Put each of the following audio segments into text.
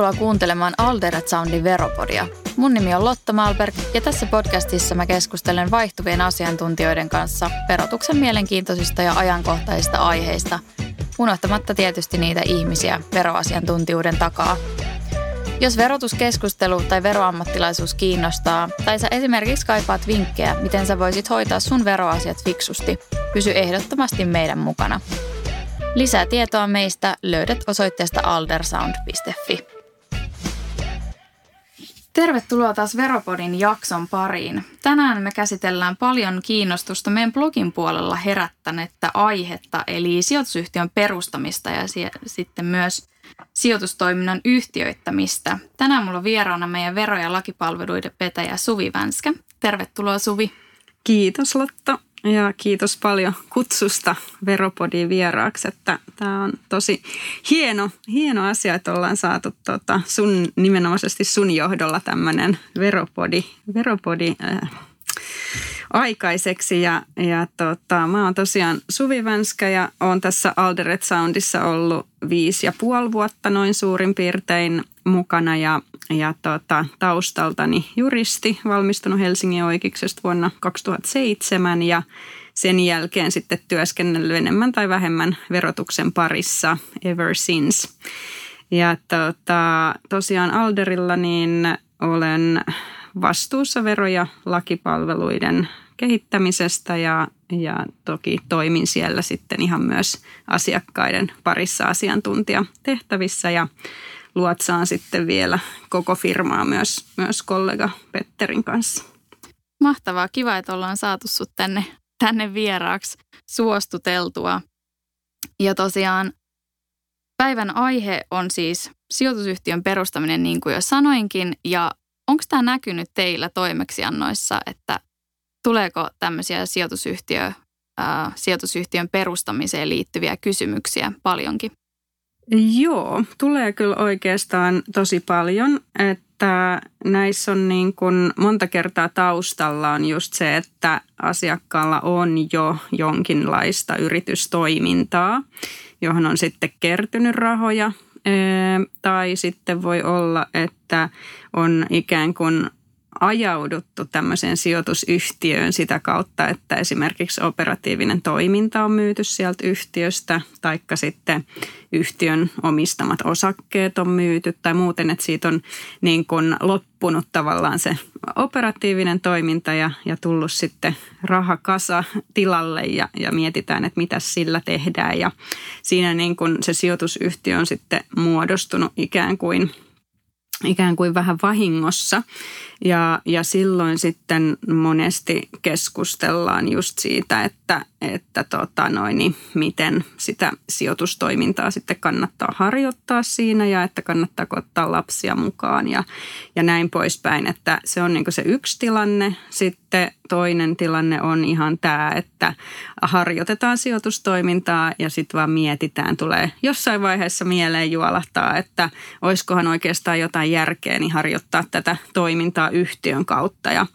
Tervetuloa kuuntelemaan Alderet Soundin Veropodia. Mun nimi on Lotta Malberg ja tässä podcastissa mä keskustelen vaihtuvien asiantuntijoiden kanssa verotuksen mielenkiintoisista ja ajankohtaisista aiheista, unohtamatta tietysti niitä ihmisiä veroasiantuntijuuden takaa. Jos verotuskeskustelu tai veroammattilaisuus kiinnostaa, tai sä esimerkiksi kaipaat vinkkejä, miten sä voisit hoitaa sun veroasiat fiksusti, pysy ehdottomasti meidän mukana. Lisää tietoa meistä löydät osoitteesta aldersound.fi. Tervetuloa taas Veropodin jakson pariin. Tänään me käsitellään paljon kiinnostusta meidän blogin puolella herättänettä aihetta, eli sijoitusyhtiön perustamista ja sitten myös sijoitustoiminnan yhtiöittämistä. Tänään mulla on vieraana meidän vero- ja lakipalveluiden vetäjä Suvi Vänskä. Tervetuloa Suvi. Kiitos Lotta. Ja kiitos paljon kutsusta Veropodin vieraaksi, että tämä on tosi hieno, hieno asia, että ollaan saatu tota sun, nimenomaisesti sun johdolla tämmöinen Veropodi, Veropodi äh, aikaiseksi. Ja, ja tota, mä oon tosiaan Suvi Vänskä ja oon tässä Alderet Soundissa ollut viisi ja puoli vuotta noin suurin piirtein mukana ja, ja tota, taustaltani juristi, valmistunut Helsingin oikeuksesta vuonna 2007 ja sen jälkeen sitten työskennellyt enemmän tai vähemmän verotuksen parissa ever since. Ja tota, tosiaan Alderilla niin olen vastuussa vero- ja lakipalveluiden kehittämisestä ja, ja toki toimin siellä sitten ihan myös asiakkaiden parissa asiantuntijatehtävissä ja luotsaan sitten vielä koko firmaa myös, myös kollega Petterin kanssa. Mahtavaa, kiva, että ollaan saatu sut tänne, tänne vieraaksi suostuteltua. Ja tosiaan päivän aihe on siis sijoitusyhtiön perustaminen, niin kuin jo sanoinkin, ja onko tämä näkynyt teillä toimeksiannoissa, että tuleeko tämmöisiä sijoitusyhtiö, ää, sijoitusyhtiön perustamiseen liittyviä kysymyksiä paljonkin? Joo, tulee kyllä oikeastaan tosi paljon, että näissä on niin kuin monta kertaa taustalla on just se, että asiakkaalla on jo jonkinlaista yritystoimintaa, johon on sitten kertynyt rahoja, tai sitten voi olla, että on ikään kuin ajauduttu tämmöiseen sijoitusyhtiöön sitä kautta, että esimerkiksi operatiivinen toiminta on myyty sieltä yhtiöstä, taikka sitten yhtiön omistamat osakkeet on myyty tai muuten, että siitä on niin kuin loppunut tavallaan se operatiivinen toiminta ja, ja tullut sitten rahakasa tilalle ja, ja mietitään, että mitä sillä tehdään. Ja siinä niin kuin se sijoitusyhtiö on sitten muodostunut ikään kuin – ikään kuin vähän vahingossa. Ja, ja silloin sitten monesti keskustellaan just siitä, että, että tota noin, niin miten sitä sijoitustoimintaa sitten kannattaa harjoittaa siinä ja että kannattaako ottaa lapsia mukaan ja, ja näin poispäin. Että se on niin se yksi tilanne. Sitten toinen tilanne on ihan tämä, että harjoitetaan sijoitustoimintaa ja sitten vaan mietitään, tulee jossain vaiheessa mieleen juolahtaa, että olisikohan oikeastaan jotain järkeä niin harjoittaa tätä toimintaa yhtiön kautta. Ja,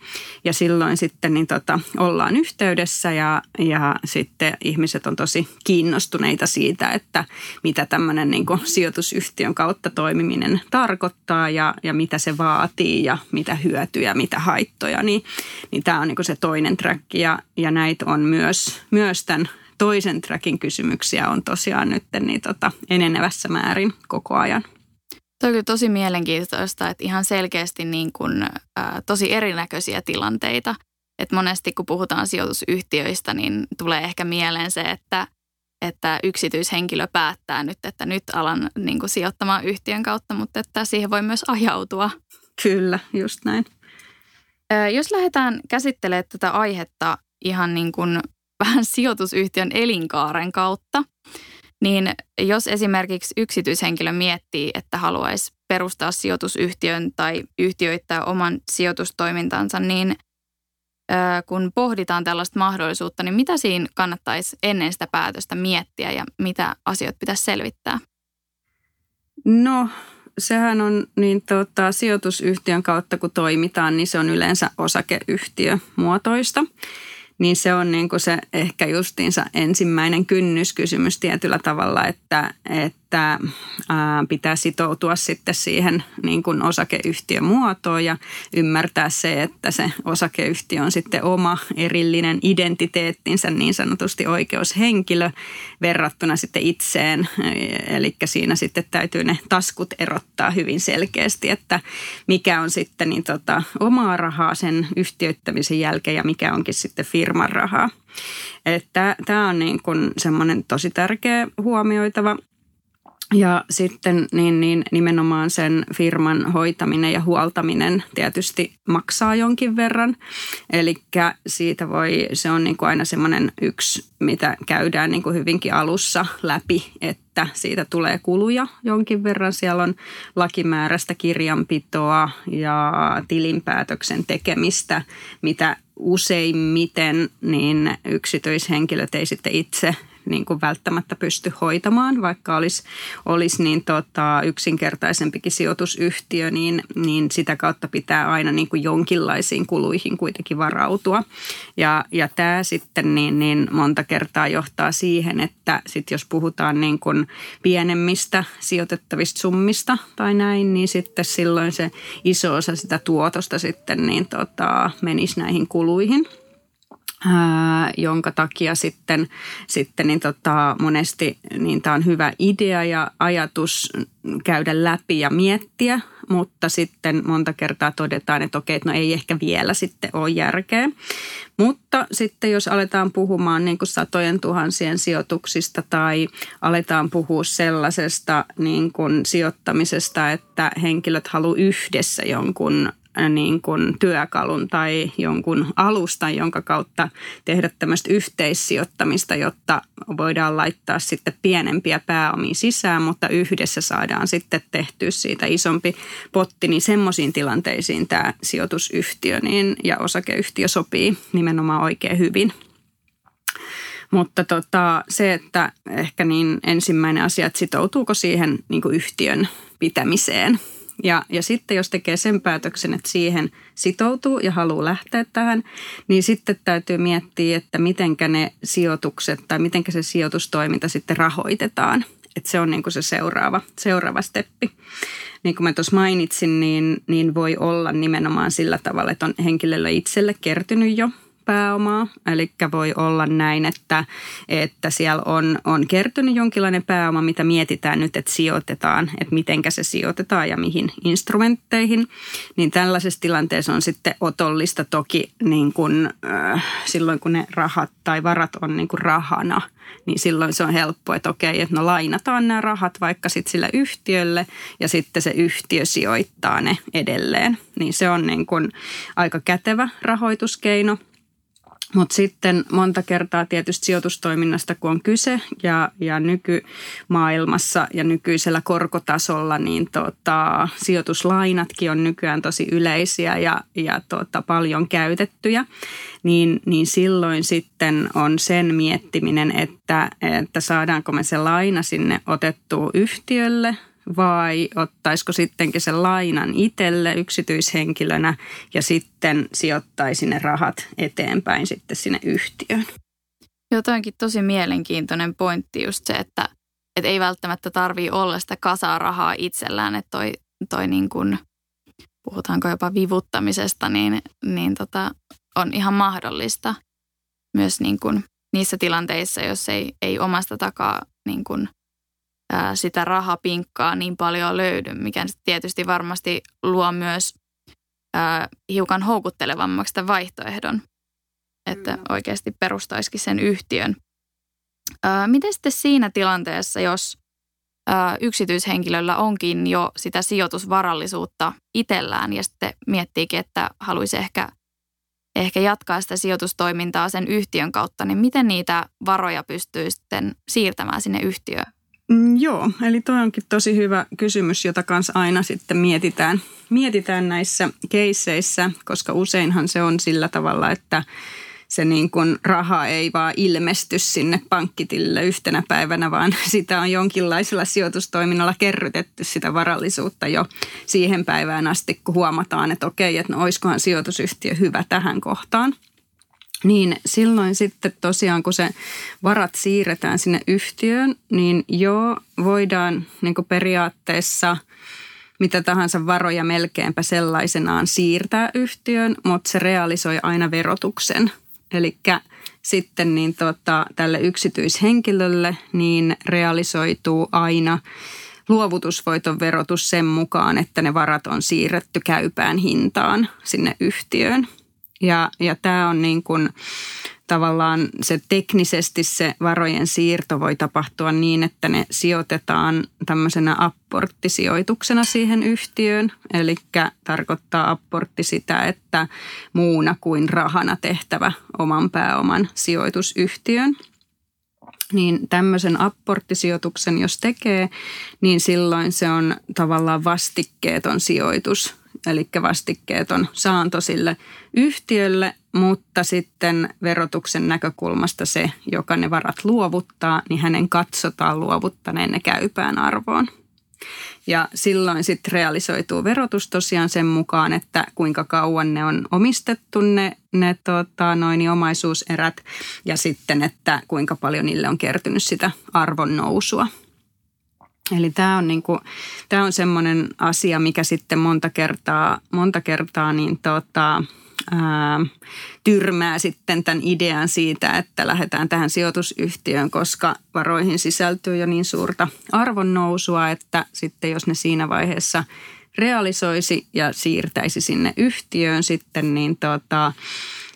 ja silloin sitten niin tota, ollaan yhteydessä ja, ja sitten ihmiset on tosi kiinnostuneita siitä, että mitä tämmöinen niin sijoitusyhtiön kautta toimiminen tarkoittaa ja, ja mitä se vaatii ja mitä hyötyjä, mitä haittoja. Niin, niin tämä on niin se toinen track ja, ja näitä on myös, myös tämän toisen trackin kysymyksiä on tosiaan nyt niin tota, enenevässä määrin koko ajan. Tuo on kyllä tosi mielenkiintoista, että ihan selkeästi niin kuin, ä, tosi erinäköisiä tilanteita. Että monesti kun puhutaan sijoitusyhtiöistä, niin tulee ehkä mieleen se, että, että yksityishenkilö päättää nyt, että nyt alan niin kuin, sijoittamaan yhtiön kautta, mutta että siihen voi myös ajautua. Kyllä, just näin. Jos lähdetään käsittelemään tätä aihetta ihan niin kuin vähän sijoitusyhtiön elinkaaren kautta, niin jos esimerkiksi yksityishenkilö miettii, että haluaisi perustaa sijoitusyhtiön tai yhtiöittää oman sijoitustoimintansa, niin kun pohditaan tällaista mahdollisuutta, niin mitä siinä kannattaisi ennen sitä päätöstä miettiä ja mitä asioita pitäisi selvittää? No sehän on niin tota, sijoitusyhtiön kautta, kun toimitaan, niin se on yleensä osakeyhtiömuotoista. Niin se on niin kuin se ehkä justiinsa ensimmäinen kynnyskysymys tietyllä tavalla, että, että että ää, pitää sitoutua sitten siihen niin kuin osakeyhtiömuotoon ja ymmärtää se, että se osakeyhtiö on sitten oma erillinen identiteettinsä niin sanotusti oikeushenkilö verrattuna sitten itseen. Eli siinä sitten täytyy ne taskut erottaa hyvin selkeästi, että mikä on sitten niin tota, omaa rahaa sen yhtiöittämisen jälkeen ja mikä onkin sitten firman rahaa. Tämä on niin kuin semmoinen tosi tärkeä huomioitava ja sitten niin, niin nimenomaan sen firman hoitaminen ja huoltaminen tietysti maksaa jonkin verran. Eli siitä voi, se on niin kuin aina semmoinen yksi, mitä käydään niin kuin hyvinkin alussa läpi, että siitä tulee kuluja jonkin verran. Siellä on lakimääräistä kirjanpitoa ja tilinpäätöksen tekemistä, mitä useimmiten niin yksityishenkilöt ei sitten itse niin kuin välttämättä pysty hoitamaan, vaikka olisi, olisi niin tota, yksinkertaisempikin sijoitusyhtiö, niin, niin sitä kautta pitää aina niin kuin jonkinlaisiin kuluihin kuitenkin varautua. Ja, ja tämä sitten niin, niin monta kertaa johtaa siihen, että sit jos puhutaan niin kuin pienemmistä sijoitettavista summista tai näin, niin sitten silloin se iso osa sitä tuotosta sitten niin tota, menisi näihin kuluihin – ää, jonka takia sitten, sitten niin tota, monesti niin tämä on hyvä idea ja ajatus käydä läpi ja miettiä, mutta sitten monta kertaa todetaan, että okei, että no ei ehkä vielä sitten ole järkeä. Mutta sitten jos aletaan puhumaan niin kuin satojen tuhansien sijoituksista tai aletaan puhua sellaisesta niin kuin sijoittamisesta, että henkilöt haluavat yhdessä jonkun niin kuin työkalun tai jonkun alustan, jonka kautta tehdä tämmöistä yhteissijoittamista, jotta voidaan laittaa sitten pienempiä pääomia sisään, mutta yhdessä saadaan sitten tehtyä siitä isompi potti, niin semmoisiin tilanteisiin tämä sijoitusyhtiö niin, ja osakeyhtiö sopii nimenomaan oikein hyvin. Mutta tota, se, että ehkä niin ensimmäinen asia, että sitoutuuko siihen niin yhtiön pitämiseen – ja, ja sitten jos tekee sen päätöksen, että siihen sitoutuu ja haluaa lähteä tähän, niin sitten täytyy miettiä, että mitenkä ne sijoitukset tai mitenkä se sijoitustoiminta sitten rahoitetaan. Että se on niin kuin se seuraava, seuraava steppi. Niin kuin mä tuossa mainitsin, niin, niin voi olla nimenomaan sillä tavalla, että on henkilölle itselle kertynyt jo pääomaa. Eli voi olla näin, että, että siellä on, on kertynyt jonkinlainen pääoma, mitä mietitään nyt, että sijoitetaan, että mitenkä se sijoitetaan ja mihin instrumentteihin. Niin tällaisessa tilanteessa on sitten otollista toki niin kuin, äh, silloin, kun ne rahat tai varat on niin kuin rahana – niin silloin se on helppo, että okei, että no lainataan nämä rahat vaikka sitten sille yhtiölle ja sitten se yhtiö sijoittaa ne edelleen. Niin se on niin kuin aika kätevä rahoituskeino – mutta sitten monta kertaa tietysti sijoitustoiminnasta, kun on kyse ja, ja nykymaailmassa ja nykyisellä korkotasolla, niin tota, sijoituslainatkin on nykyään tosi yleisiä ja, ja tota, paljon käytettyjä. Niin, niin silloin sitten on sen miettiminen, että, että saadaanko me se laina sinne otettua yhtiölle – vai ottaisiko sittenkin sen lainan itselle yksityishenkilönä ja sitten sijoittaisi ne rahat eteenpäin sitten sinne yhtiöön. Jotenkin tosi mielenkiintoinen pointti just se, että, että ei välttämättä tarvii olla sitä kasaa rahaa itsellään, että toi, toi niin kuin, puhutaanko jopa vivuttamisesta, niin, niin tota, on ihan mahdollista myös niin kuin niissä tilanteissa, jos ei, ei omasta takaa niin kuin ää, sitä rahapinkkaa niin paljon löydy, mikä tietysti varmasti luo myös ää, hiukan houkuttelevammaksi tämän vaihtoehdon, että oikeasti perustaisikin sen yhtiön. Ää, miten sitten siinä tilanteessa, jos ää, yksityishenkilöllä onkin jo sitä sijoitusvarallisuutta itsellään ja sitten miettiikin, että haluaisi ehkä, ehkä jatkaa sitä sijoitustoimintaa sen yhtiön kautta, niin miten niitä varoja pystyy sitten siirtämään sinne yhtiöön? Mm, joo, eli toi onkin tosi hyvä kysymys, jota kanssa aina sitten mietitään, mietitään näissä keisseissä, koska useinhan se on sillä tavalla, että se niin kuin raha ei vaan ilmesty sinne pankkitilille yhtenä päivänä, vaan sitä on jonkinlaisella sijoitustoiminnalla kerrytetty sitä varallisuutta jo siihen päivään asti, kun huomataan, että okei, että no olisikohan sijoitusyhtiö hyvä tähän kohtaan – niin silloin sitten tosiaan, kun se varat siirretään sinne yhtiöön, niin joo, voidaan niin periaatteessa mitä tahansa varoja melkeinpä sellaisenaan siirtää yhtiöön, mutta se realisoi aina verotuksen. Eli sitten niin tota, tälle yksityishenkilölle niin realisoituu aina luovutusvoiton verotus sen mukaan, että ne varat on siirretty käypään hintaan sinne yhtiöön. Ja, ja tämä on niin kuin tavallaan se teknisesti se varojen siirto voi tapahtua niin, että ne sijoitetaan tämmöisenä apporttisijoituksena siihen yhtiöön. Eli tarkoittaa apportti sitä, että muuna kuin rahana tehtävä oman pääoman sijoitusyhtiön. Niin tämmöisen apporttisijoituksen jos tekee, niin silloin se on tavallaan vastikkeeton sijoitus eli vastikkeeton saanto sille yhtiölle, mutta sitten verotuksen näkökulmasta se, joka ne varat luovuttaa, niin hänen katsotaan luovuttaneen ne käypään arvoon. Ja silloin sitten realisoituu verotus tosiaan sen mukaan, että kuinka kauan ne on omistettu ne, ne tota, noin omaisuuserät ja sitten, että kuinka paljon niille on kertynyt sitä arvon nousua. Eli tämä on, niinku, tämä on semmoinen asia, mikä sitten monta kertaa, monta kertaa niin tota, ää, tyrmää sitten tämän idean siitä, että lähdetään tähän sijoitusyhtiöön, koska varoihin sisältyy jo niin suurta arvonnousua, että sitten jos ne siinä vaiheessa realisoisi ja siirtäisi sinne yhtiöön sitten, niin tota,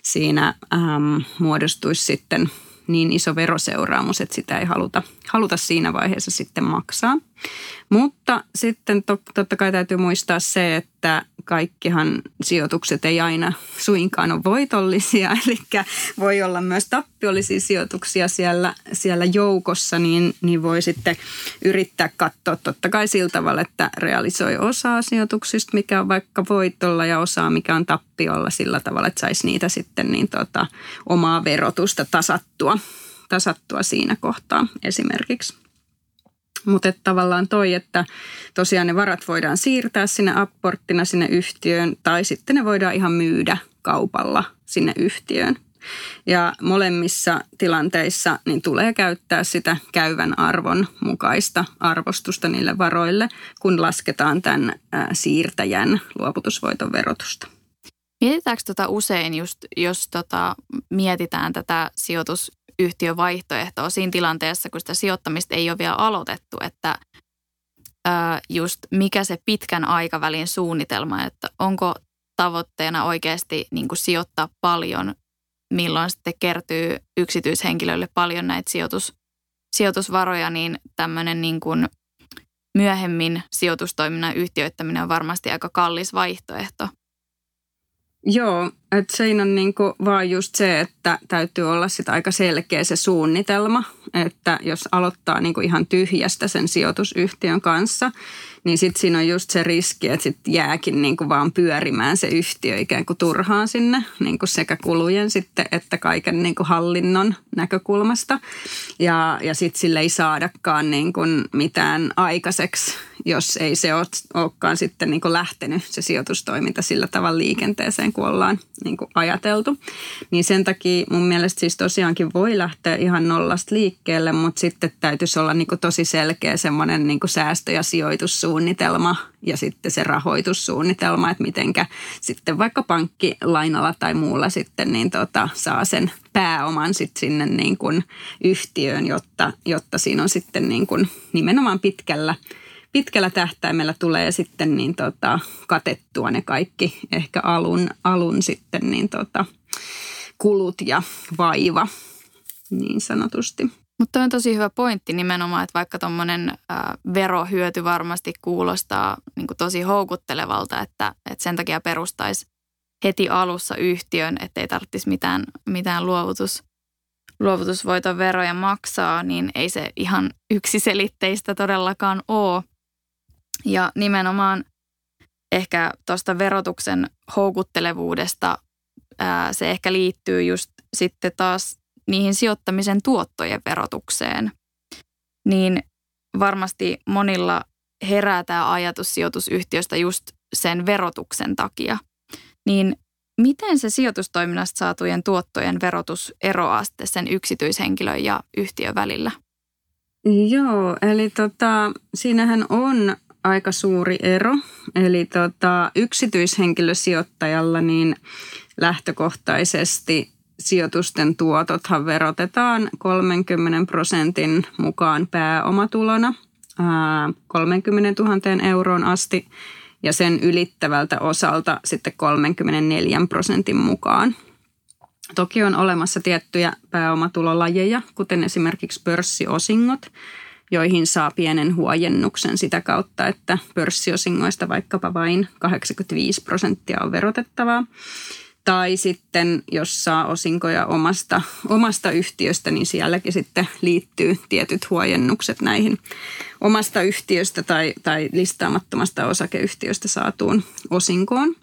siinä äm, muodostuisi sitten – niin iso veroseuraamus, että sitä ei haluta, haluta siinä vaiheessa sitten maksaa. Mutta sitten to, totta kai täytyy muistaa se, että kaikkihan sijoitukset ei aina suinkaan ole voitollisia, eli voi olla myös tappiollisia sijoituksia siellä, siellä joukossa, niin, niin voi sitten yrittää katsoa totta kai sillä tavalla, että realisoi osaa sijoituksista, mikä on vaikka voitolla ja osaa, mikä on tappiolla sillä tavalla, että saisi niitä sitten niin tota, omaa verotusta tasattua, tasattua siinä kohtaa esimerkiksi. Mutta tavallaan toi, että tosiaan ne varat voidaan siirtää sinne apporttina sinne yhtiöön tai sitten ne voidaan ihan myydä kaupalla sinne yhtiöön. Ja molemmissa tilanteissa niin tulee käyttää sitä käyvän arvon mukaista arvostusta niille varoille, kun lasketaan tämän siirtäjän luovutusvoiton verotusta. Mietitäänkö tota usein just, jos tota, mietitään tätä sijoitus yhtiövaihtoehtoa siinä tilanteessa, kun sitä sijoittamista ei ole vielä aloitettu, että just mikä se pitkän aikavälin suunnitelma, että onko tavoitteena oikeasti niin kuin sijoittaa paljon, milloin sitten kertyy yksityishenkilöille paljon näitä sijoitus, sijoitusvaroja, niin tämmöinen niin kuin myöhemmin sijoitustoiminnan yhtiöittäminen on varmasti aika kallis vaihtoehto. Joo, että siinä on niinku vaan just se, että täytyy olla sitä aika selkeä se suunnitelma, että jos aloittaa niinku ihan tyhjästä sen sijoitusyhtiön kanssa, niin sitten siinä on just se riski, että sitten jääkin niinku vaan pyörimään se yhtiö ikään kuin turhaan sinne niinku sekä kulujen sitten että kaiken niinku hallinnon näkökulmasta. Ja, ja sitten sille ei saadakaan niinku mitään aikaiseksi, jos ei se olekaan sitten niinku lähtenyt se sijoitustoiminta sillä tavalla liikenteeseen, kun ollaan niin kuin ajateltu. Niin sen takia mun mielestä siis tosiaankin voi lähteä ihan nollasta liikkeelle, mutta sitten täytyisi olla niin kuin tosi selkeä semmoinen niin kuin säästö- ja sijoitussuunnitelma ja sitten se rahoitussuunnitelma, että mitenkä sitten vaikka pankkilainalla tai muulla sitten niin tota, saa sen pääoman sitten sinne niin kuin yhtiöön, jotta, jotta siinä on sitten niin kuin nimenomaan pitkällä – pitkällä tähtäimellä tulee sitten niin tota, katettua ne kaikki ehkä alun, alun sitten niin tota, kulut ja vaiva niin sanotusti. Mutta on tosi hyvä pointti nimenomaan, että vaikka tuommoinen verohyöty varmasti kuulostaa niin tosi houkuttelevalta, että, että sen takia perustaisi heti alussa yhtiön, ettei tarvitsisi mitään, mitään luovutus, luovutusvoiton veroja maksaa, niin ei se ihan yksiselitteistä todellakaan ole. Ja nimenomaan ehkä tuosta verotuksen houkuttelevuudesta ää, se ehkä liittyy just sitten taas niihin sijoittamisen tuottojen verotukseen. Niin varmasti monilla herää tämä ajatus sijoitusyhtiöstä just sen verotuksen takia. Niin Miten se sijoitustoiminnasta saatujen tuottojen verotus eroaa sitten sen yksityishenkilön ja yhtiön välillä? Joo, eli tota, siinähän on aika suuri ero. Eli tota, yksityishenkilösijoittajalla niin lähtökohtaisesti sijoitusten tuotothan verotetaan 30 prosentin mukaan pääomatulona 30 000 euroon asti ja sen ylittävältä osalta sitten 34 prosentin mukaan. Toki on olemassa tiettyjä pääomatulolajeja, kuten esimerkiksi pörssiosingot, joihin saa pienen huojennuksen sitä kautta, että pörssiosingoista vaikkapa vain 85 prosenttia on verotettavaa. Tai sitten, jos saa osinkoja omasta, omasta yhtiöstä, niin sielläkin sitten liittyy tietyt huojennukset näihin omasta yhtiöstä tai, tai listaamattomasta osakeyhtiöstä saatuun osinkoon.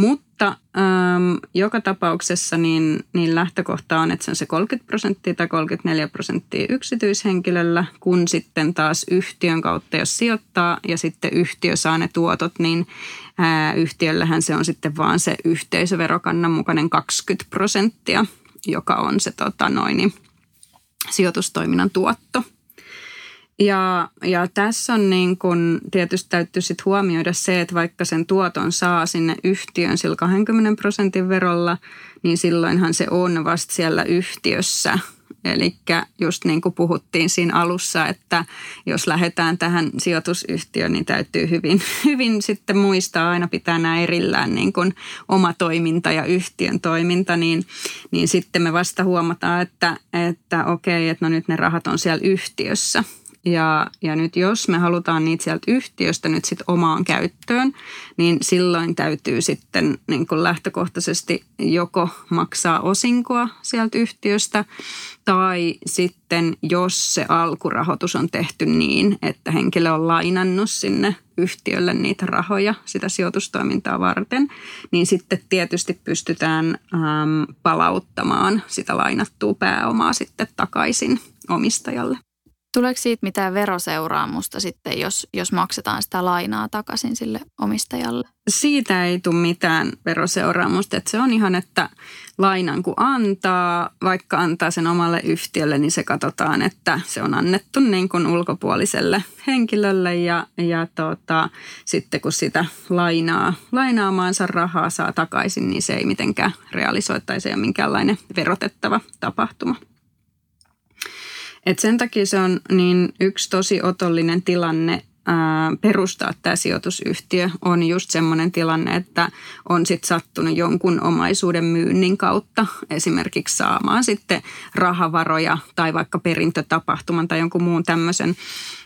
Mutta ähm, joka tapauksessa niin, niin lähtökohta on, että se on se 30 prosenttia tai 34 prosenttia yksityishenkilöllä, kun sitten taas yhtiön kautta, jos sijoittaa ja sitten yhtiö saa ne tuotot, niin ää, yhtiöllähän se on sitten vaan se yhteisöverokannan mukainen 20 prosenttia, joka on se tota, noin, sijoitustoiminnan tuotto. Ja, ja tässä on niin kun, tietysti täytyy sit huomioida se, että vaikka sen tuoton saa sinne yhtiön sillä 20 prosentin verolla, niin silloinhan se on vasta siellä yhtiössä. Eli just niin kuin puhuttiin siinä alussa, että jos lähdetään tähän sijoitusyhtiöön, niin täytyy hyvin, hyvin sitten muistaa aina pitää nämä erillään niin kuin oma toiminta ja yhtiön toiminta, niin, niin sitten me vasta huomataan, että, että okei, että no nyt ne rahat on siellä yhtiössä – ja, ja nyt jos me halutaan niitä sieltä yhtiöstä nyt sitten omaan käyttöön, niin silloin täytyy sitten niin kuin lähtökohtaisesti joko maksaa osinkoa sieltä yhtiöstä tai sitten jos se alkurahoitus on tehty niin, että henkilö on lainannut sinne yhtiölle niitä rahoja sitä sijoitustoimintaa varten, niin sitten tietysti pystytään palauttamaan sitä lainattua pääomaa sitten takaisin omistajalle. Tuleeko siitä mitään veroseuraamusta sitten, jos, jos maksetaan sitä lainaa takaisin sille omistajalle? Siitä ei tule mitään veroseuraamusta. Että se on ihan, että lainan kun antaa, vaikka antaa sen omalle yhtiölle, niin se katsotaan, että se on annettu niin kuin ulkopuoliselle henkilölle. Ja, ja tota, sitten kun sitä lainaa, lainaamaansa rahaa saa takaisin, niin se ei mitenkään realisoi tai se ei ole minkäänlainen verotettava tapahtuma. Et sen takia se on niin yksi tosi otollinen tilanne perustaa tämä sijoitusyhtiö. On just semmoinen tilanne, että on sitten sattunut jonkun omaisuuden myynnin kautta esimerkiksi saamaan sitten rahavaroja tai vaikka perintötapahtuman tai jonkun muun tämmöisen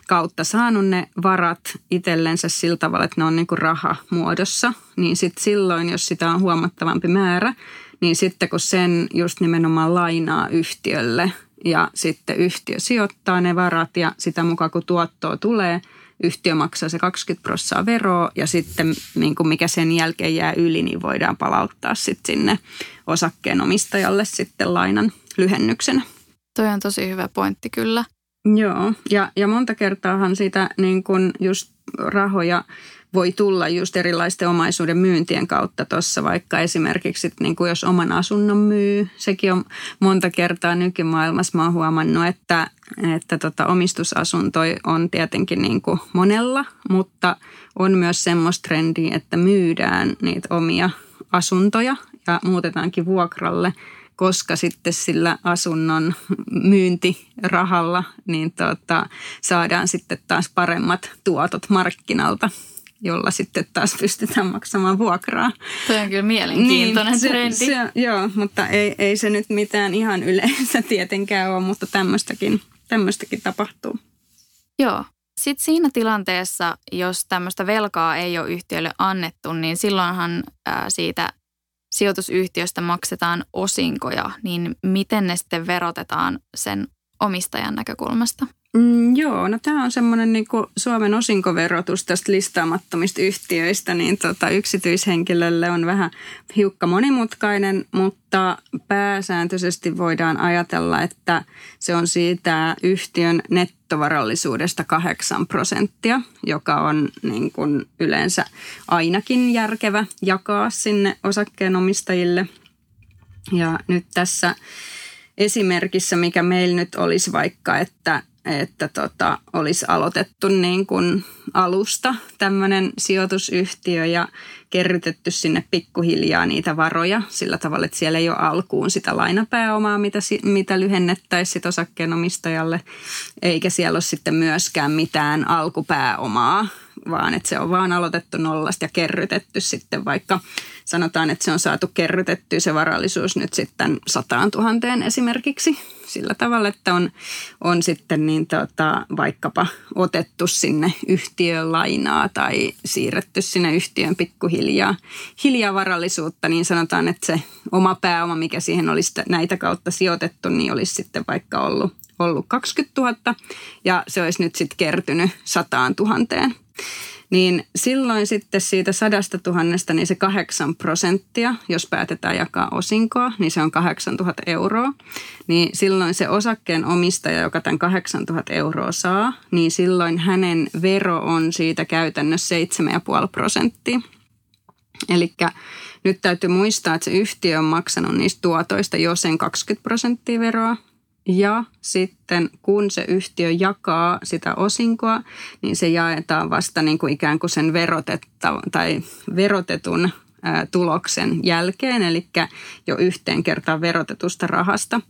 kautta saanut ne varat itsellensä sillä tavalla, että ne on niin kuin rahamuodossa, niin sitten silloin, jos sitä on huomattavampi määrä, niin sitten kun sen just nimenomaan lainaa yhtiölle – ja sitten yhtiö sijoittaa ne varat ja sitä mukaan kun tuottoa tulee, yhtiö maksaa se 20 prosenttia veroa ja sitten niin kuin mikä sen jälkeen jää yli, niin voidaan palauttaa sitten sinne osakkeenomistajalle sitten lainan lyhennyksenä. Toi on tosi hyvä pointti kyllä. Joo, ja, ja monta kertaahan sitä niin kuin just rahoja voi tulla just erilaisten omaisuuden myyntien kautta tuossa, vaikka esimerkiksi niin kuin jos oman asunnon myy. Sekin on monta kertaa nykymaailmassa. Mä oon huomannut, että, että tota omistusasunto on tietenkin niin kuin monella, mutta on myös semmoista trendiä, että myydään niitä omia asuntoja ja muutetaankin vuokralle – koska sitten sillä asunnon myyntirahalla niin tota, saadaan sitten taas paremmat tuotot markkinalta jolla sitten taas pystytään maksamaan vuokraa. Toi on kyllä mielenkiintoinen niin, trendi. Se, se, joo, mutta ei, ei se nyt mitään ihan yleensä tietenkään ole, mutta tämmöistäkin, tämmöistäkin tapahtuu. Joo. Sitten siinä tilanteessa, jos tämmöistä velkaa ei ole yhtiölle annettu, niin silloinhan siitä sijoitusyhtiöstä maksetaan osinkoja, niin miten ne sitten verotetaan sen omistajan näkökulmasta? Mm, joo, no tämä on semmoinen niin Suomen osinkoverotus tästä listaamattomista yhtiöistä, niin tota, yksityishenkilölle on vähän hiukka monimutkainen, mutta pääsääntöisesti voidaan ajatella, että se on siitä yhtiön nettovarallisuudesta 8 prosenttia, joka on niin kuin yleensä ainakin järkevä jakaa sinne osakkeenomistajille. Ja nyt tässä esimerkissä, mikä meillä nyt olisi vaikka, että että tota, olisi aloitettu niin kuin alusta tämmöinen sijoitusyhtiö ja kerrytetty sinne pikkuhiljaa niitä varoja sillä tavalla, että siellä ei ole alkuun sitä lainapääomaa, mitä, mitä lyhennettäisiin osakkeenomistajalle, eikä siellä ole sitten myöskään mitään alkupääomaa, vaan että se on vaan aloitettu nollasta ja kerrytetty sitten vaikka sanotaan, että se on saatu kerrytettyä se varallisuus nyt sitten sataan tuhanteen esimerkiksi sillä tavalla, että on, on sitten niin tota, vaikkapa otettu sinne yhtiön lainaa tai siirretty sinne yhtiön pikkuhiljaa hiljaa varallisuutta, niin sanotaan, että se oma pääoma, mikä siihen olisi näitä kautta sijoitettu, niin olisi sitten vaikka ollut, ollut 20 000 ja se olisi nyt sitten kertynyt sataan tuhanteen niin silloin sitten siitä sadasta tuhannesta, niin se kahdeksan prosenttia, jos päätetään jakaa osinkoa, niin se on 8000 euroa. Niin silloin se osakkeen omistaja, joka tämän 8000 euroa saa, niin silloin hänen vero on siitä käytännössä 7,5 prosenttia. Eli nyt täytyy muistaa, että se yhtiö on maksanut niistä tuotoista jo sen 20 prosenttia veroa, ja sitten kun se yhtiö jakaa sitä osinkoa, niin se jaetaan vasta niin kuin ikään kuin sen verotetta, tai verotetun tuloksen jälkeen, eli jo yhteen kertaan verotetusta rahasta.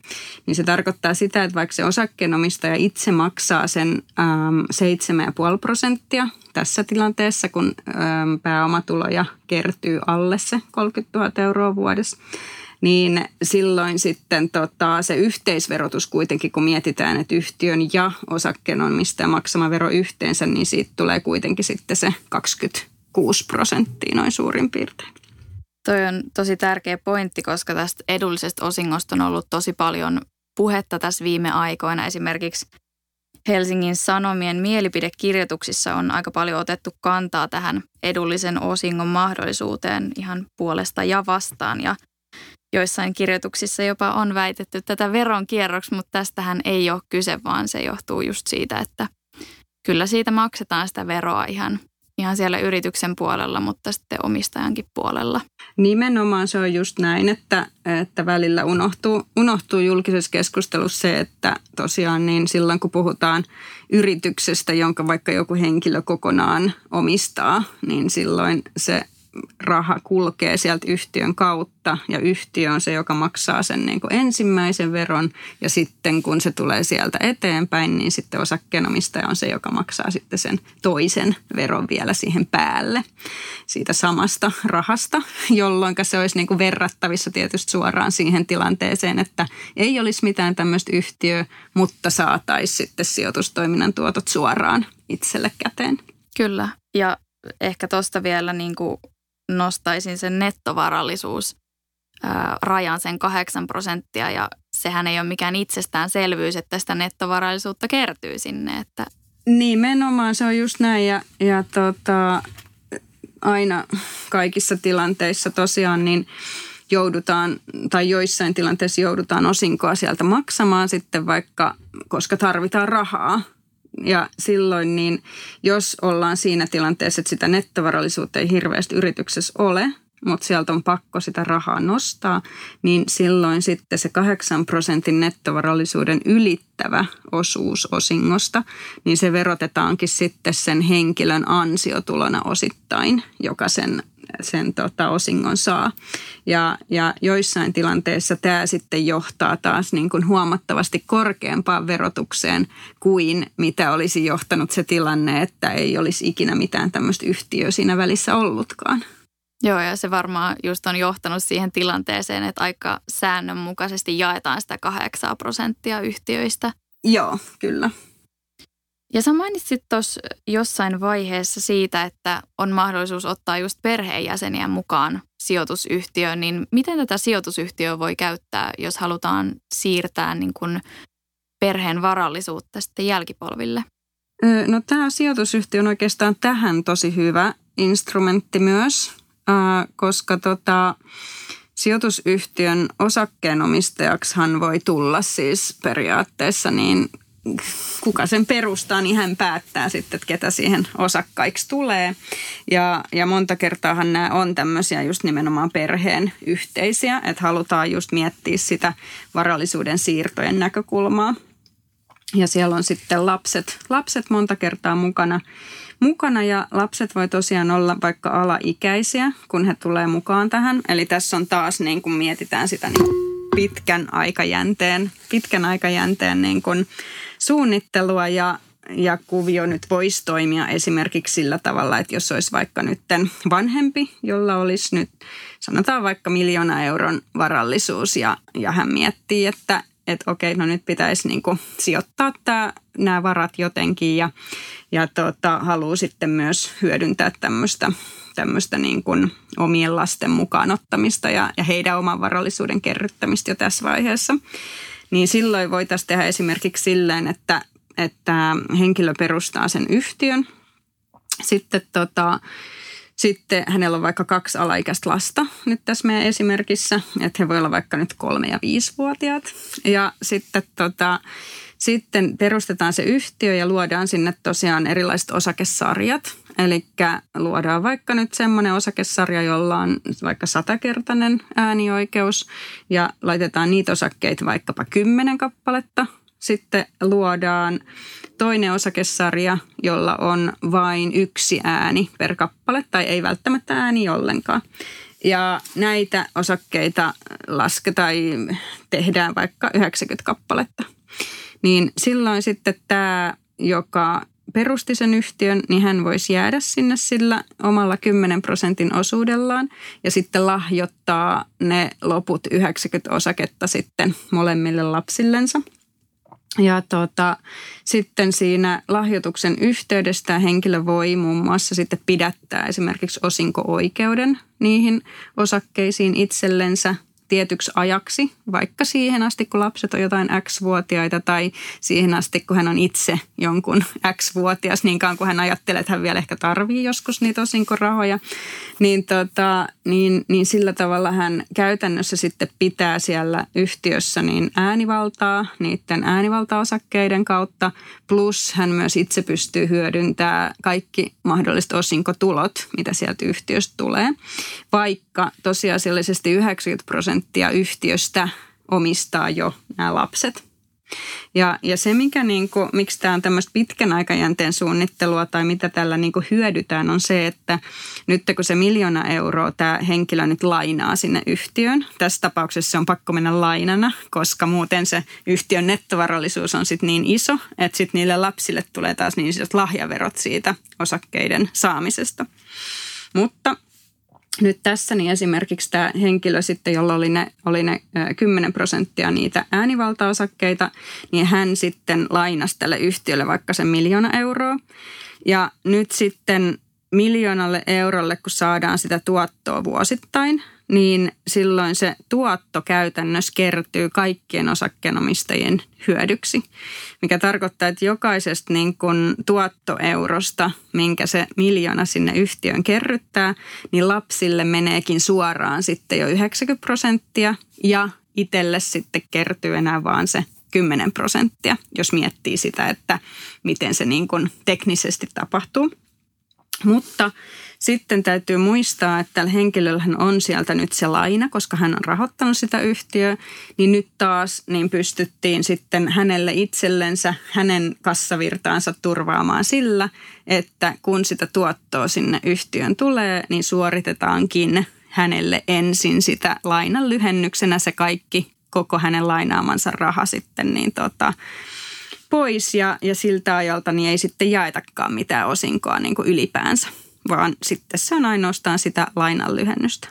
Niin se tarkoittaa sitä, että vaikka se osakkeenomistaja itse maksaa sen ähm, 7,5 prosenttia tässä tilanteessa, kun pääomatuloja kertyy alle se 30 000 euroa vuodessa, niin silloin sitten tota, se yhteisverotus kuitenkin, kun mietitään, että yhtiön ja osakkeenomistaja maksama vero yhteensä, niin siitä tulee kuitenkin sitten se 26 prosenttia noin suurin piirtein. Toi on tosi tärkeä pointti, koska tästä edullisesta osingosta on ollut tosi paljon puhetta tässä viime aikoina. Esimerkiksi Helsingin Sanomien mielipidekirjoituksissa on aika paljon otettu kantaa tähän edullisen osingon mahdollisuuteen ihan puolesta ja vastaan. Ja joissain kirjoituksissa jopa on väitetty tätä veronkierroksi, mutta tästähän ei ole kyse, vaan se johtuu just siitä, että kyllä siitä maksetaan sitä veroa ihan, ihan siellä yrityksen puolella, mutta sitten omistajankin puolella. Nimenomaan se on just näin, että, että välillä unohtuu, unohtuu julkisessa keskustelussa se, että tosiaan niin silloin kun puhutaan yrityksestä, jonka vaikka joku henkilö kokonaan omistaa, niin silloin se raha kulkee sieltä yhtiön kautta ja yhtiö on se, joka maksaa sen niin kuin ensimmäisen veron ja sitten kun se tulee sieltä eteenpäin, niin sitten osakkeenomistaja on se, joka maksaa sitten sen toisen veron vielä siihen päälle siitä samasta rahasta, jolloin se olisi niin kuin verrattavissa tietysti suoraan siihen tilanteeseen, että ei olisi mitään tämmöistä yhtiöä, mutta saataisiin sitten sijoitustoiminnan tuotot suoraan itselle käteen. Kyllä, ja ehkä tuosta vielä niin kuin nostaisin sen nettovarallisuus rajan sen 8 prosenttia ja sehän ei ole mikään itsestäänselvyys, että sitä nettovarallisuutta kertyy sinne. Että... Nimenomaan se on just näin ja, ja tota, aina kaikissa tilanteissa tosiaan niin joudutaan tai joissain tilanteissa joudutaan osinkoa sieltä maksamaan sitten vaikka, koska tarvitaan rahaa ja silloin niin, jos ollaan siinä tilanteessa, että sitä nettovarallisuutta ei hirveästi yrityksessä ole, mutta sieltä on pakko sitä rahaa nostaa, niin silloin sitten se 8 prosentin nettovarallisuuden ylittävä osuus osingosta, niin se verotetaankin sitten sen henkilön ansiotulona osittain, joka sen sen tota, osingon saa. Ja, ja joissain tilanteissa tämä sitten johtaa taas niin kuin huomattavasti korkeampaan verotukseen kuin mitä olisi johtanut se tilanne, että ei olisi ikinä mitään tämmöistä yhtiöä siinä välissä ollutkaan. Joo, ja se varmaan just on johtanut siihen tilanteeseen, että aika säännönmukaisesti jaetaan sitä 8 prosenttia yhtiöistä. Joo, kyllä. Ja sä mainitsit tuossa jossain vaiheessa siitä, että on mahdollisuus ottaa just perheenjäseniä mukaan sijoitusyhtiöön, niin miten tätä sijoitusyhtiöä voi käyttää, jos halutaan siirtää niin kuin perheen varallisuutta sitten jälkipolville? No tämä sijoitusyhtiö on oikeastaan tähän tosi hyvä instrumentti myös, koska tota, sijoitusyhtiön osakkeenomistajaksihan voi tulla siis periaatteessa niin kuka sen perustaa, niin hän päättää sitten, että ketä siihen osakkaiksi tulee. Ja, ja monta kertaahan nämä on tämmöisiä just nimenomaan perheen yhteisiä, että halutaan just miettiä sitä varallisuuden siirtojen näkökulmaa. Ja siellä on sitten lapset, lapset monta kertaa mukana, mukana ja lapset voi tosiaan olla vaikka alaikäisiä, kun he tulee mukaan tähän. Eli tässä on taas niin kuin mietitään sitä niin pitkän aikajänteen, pitkän aikajänteen niin kuin suunnittelua ja, ja kuvio nyt voisi toimia esimerkiksi sillä tavalla, että jos olisi vaikka nyt vanhempi, jolla olisi nyt sanotaan vaikka miljoona euron varallisuus ja, ja hän miettii, että että okei, no nyt pitäisi niin kuin sijoittaa tämä, nämä varat jotenkin ja, ja tota, haluaa sitten myös hyödyntää tämmöistä, tämmöistä niin kuin omien lasten mukaan ottamista ja, ja heidän oman varallisuuden kerryttämistä jo tässä vaiheessa. Niin silloin voitaisiin tehdä esimerkiksi silleen, että, että henkilö perustaa sen yhtiön. Sitten tota, sitten hänellä on vaikka kaksi alaikäistä lasta nyt tässä meidän esimerkissä, että he voi olla vaikka nyt kolme- ja viisivuotiaat. Ja sitten, tota, sitten perustetaan se yhtiö ja luodaan sinne tosiaan erilaiset osakesarjat. Eli luodaan vaikka nyt semmoinen osakesarja, jolla on vaikka satakertainen äänioikeus ja laitetaan niitä osakkeita vaikkapa kymmenen kappaletta. Sitten luodaan toinen osakesarja, jolla on vain yksi ääni per kappale tai ei välttämättä ääni ollenkaan. Ja näitä osakkeita lasketaan tai tehdään vaikka 90 kappaletta. Niin silloin sitten tämä, joka perusti sen yhtiön, niin hän voisi jäädä sinne sillä omalla 10 prosentin osuudellaan ja sitten lahjoittaa ne loput 90 osaketta sitten molemmille lapsillensa – ja tota, sitten siinä lahjoituksen yhteydestä henkilö voi muun muassa sitten pidättää esimerkiksi osinko-oikeuden niihin osakkeisiin itsellensä tietyksi ajaksi, vaikka siihen asti, kun lapset on jotain X-vuotiaita tai siihen asti, kun hän on itse jonkun X-vuotias, niin kauan kuin hän ajattelee, että hän vielä ehkä tarvii joskus niitä osinkorahoja, niin, tota, niin, niin sillä tavalla hän käytännössä sitten pitää siellä yhtiössä niin äänivaltaa niiden äänivaltaosakkeiden kautta, plus hän myös itse pystyy hyödyntämään kaikki mahdolliset osinkotulot, mitä sieltä yhtiöstä tulee, vaikka tosiasiallisesti 90 prosenttia yhtiöstä omistaa jo nämä lapset. Ja, ja se, mikä niin kuin, miksi tämä on tämmöistä pitkän aikajänteen suunnittelua tai mitä tällä niin kuin hyödytään, on se, että nyt kun se miljoona euroa tämä henkilö nyt lainaa sinne yhtiöön, tässä tapauksessa se on pakko mennä lainana, koska muuten se yhtiön nettovarallisuus on sitten niin iso, että sitten niille lapsille tulee taas niin isot lahjaverot siitä osakkeiden saamisesta. Mutta nyt tässä niin esimerkiksi tämä henkilö sitten, jolla oli ne, oli ne 10 prosenttia niitä äänivaltaosakkeita, niin hän sitten lainasi tälle yhtiölle vaikka sen miljoona euroa. Ja nyt sitten miljoonalle eurolle, kun saadaan sitä tuottoa vuosittain, niin silloin se tuotto käytännössä kertyy kaikkien osakkeenomistajien hyödyksi, mikä tarkoittaa, että jokaisesta niin kun tuottoeurosta, minkä se miljoona sinne yhtiön kerryttää, niin lapsille meneekin suoraan sitten jo 90 prosenttia ja itselle sitten kertyy enää vaan se 10 prosenttia, jos miettii sitä, että miten se niin kun teknisesti tapahtuu. Mutta sitten täytyy muistaa, että tällä henkilöllä on sieltä nyt se laina, koska hän on rahoittanut sitä yhtiöä, niin nyt taas niin pystyttiin sitten hänelle itsellensä, hänen kassavirtaansa turvaamaan sillä, että kun sitä tuottoa sinne yhtiön tulee, niin suoritetaankin hänelle ensin sitä lainan lyhennyksenä se kaikki, koko hänen lainaamansa raha sitten, niin tota, pois ja, ja siltä ajalta niin ei sitten jaetakaan mitään osinkoa niin kuin ylipäänsä vaan sitten se on ainoastaan sitä lainan lyhennystä.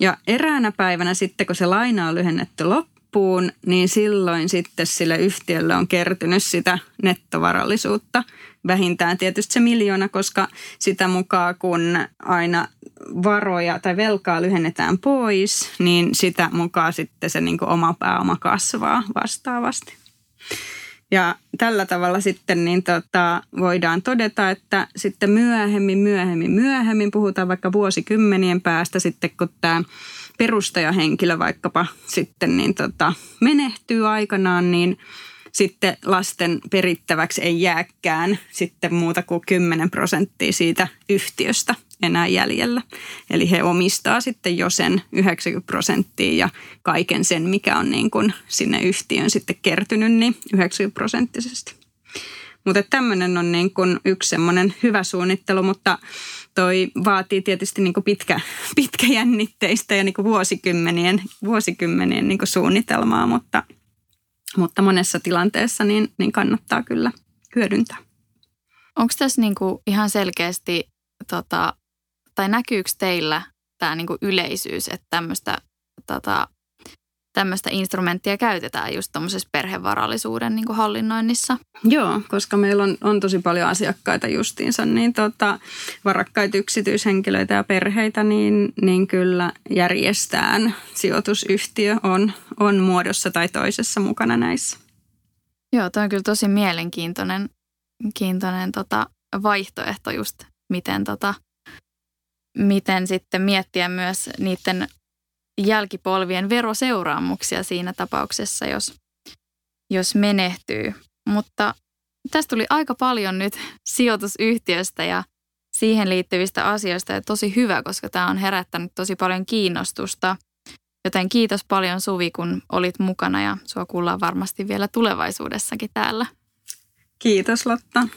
Ja eräänä päivänä sitten, kun se laina on lyhennetty loppuun, niin silloin sitten sille yhtiölle on kertynyt sitä nettovarallisuutta. Vähintään tietysti se miljoona, koska sitä mukaan kun aina varoja tai velkaa lyhennetään pois, niin sitä mukaan sitten se niin oma pääoma kasvaa vastaavasti. Ja tällä tavalla sitten niin tota, voidaan todeta, että sitten myöhemmin, myöhemmin, myöhemmin, puhutaan vaikka vuosikymmenien päästä sitten, kun tämä perustajahenkilö vaikkapa sitten niin tota, menehtyy aikanaan, niin sitten lasten perittäväksi ei jääkään sitten muuta kuin 10 prosenttia siitä yhtiöstä enää jäljellä. Eli he omistaa sitten jo sen 90 prosenttia ja kaiken sen, mikä on niin kuin sinne yhtiön sitten kertynyt, niin 90 prosenttisesti. Mutta tämmöinen on niin kuin yksi semmoinen hyvä suunnittelu, mutta toi vaatii tietysti niin kuin pitkä, pitkäjännitteistä ja niin kuin vuosikymmenien, vuosikymmenien niin kuin suunnitelmaa, mutta, mutta monessa tilanteessa niin, niin kannattaa kyllä hyödyntää. Onko tässä niin kuin ihan selkeästi, tota, tai näkyykö teillä tämä niin kuin yleisyys, että tämmöistä tota, tämmöistä instrumenttia käytetään just tuommoisessa perhevarallisuuden niin kuin hallinnoinnissa. Joo, koska meillä on, on tosi paljon asiakkaita justiinsa, niin tota, varakkaita yksityishenkilöitä ja perheitä, niin, niin kyllä järjestään sijoitusyhtiö on, on muodossa tai toisessa mukana näissä. Joo, toi on kyllä tosi mielenkiintoinen kiintoinen, tota, vaihtoehto just, miten, tota, miten sitten miettiä myös niiden jälkipolvien veroseuraamuksia siinä tapauksessa, jos, jos menehtyy. Mutta tästä tuli aika paljon nyt sijoitusyhtiöstä ja siihen liittyvistä asioista ja tosi hyvä, koska tämä on herättänyt tosi paljon kiinnostusta. Joten kiitos paljon Suvi, kun olit mukana ja sua kuullaan varmasti vielä tulevaisuudessakin täällä. Kiitos Lotta.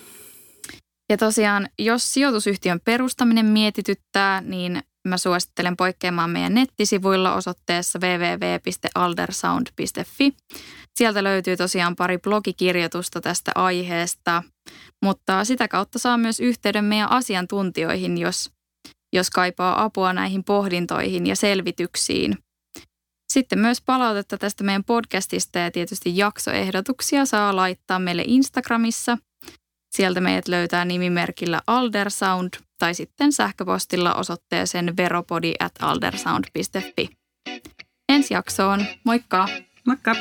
Ja tosiaan, jos sijoitusyhtiön perustaminen mietityttää, niin mä suosittelen poikkeamaan meidän nettisivuilla osoitteessa www.aldersound.fi. Sieltä löytyy tosiaan pari blogikirjoitusta tästä aiheesta, mutta sitä kautta saa myös yhteyden meidän asiantuntijoihin, jos, jos kaipaa apua näihin pohdintoihin ja selvityksiin. Sitten myös palautetta tästä meidän podcastista ja tietysti jaksoehdotuksia saa laittaa meille Instagramissa. Sieltä meidät löytää nimimerkillä Aldersound – tai sitten sähköpostilla osoitteeseen veropodi at aldersound.fi. Ensi jaksoon, moikka! Moikka!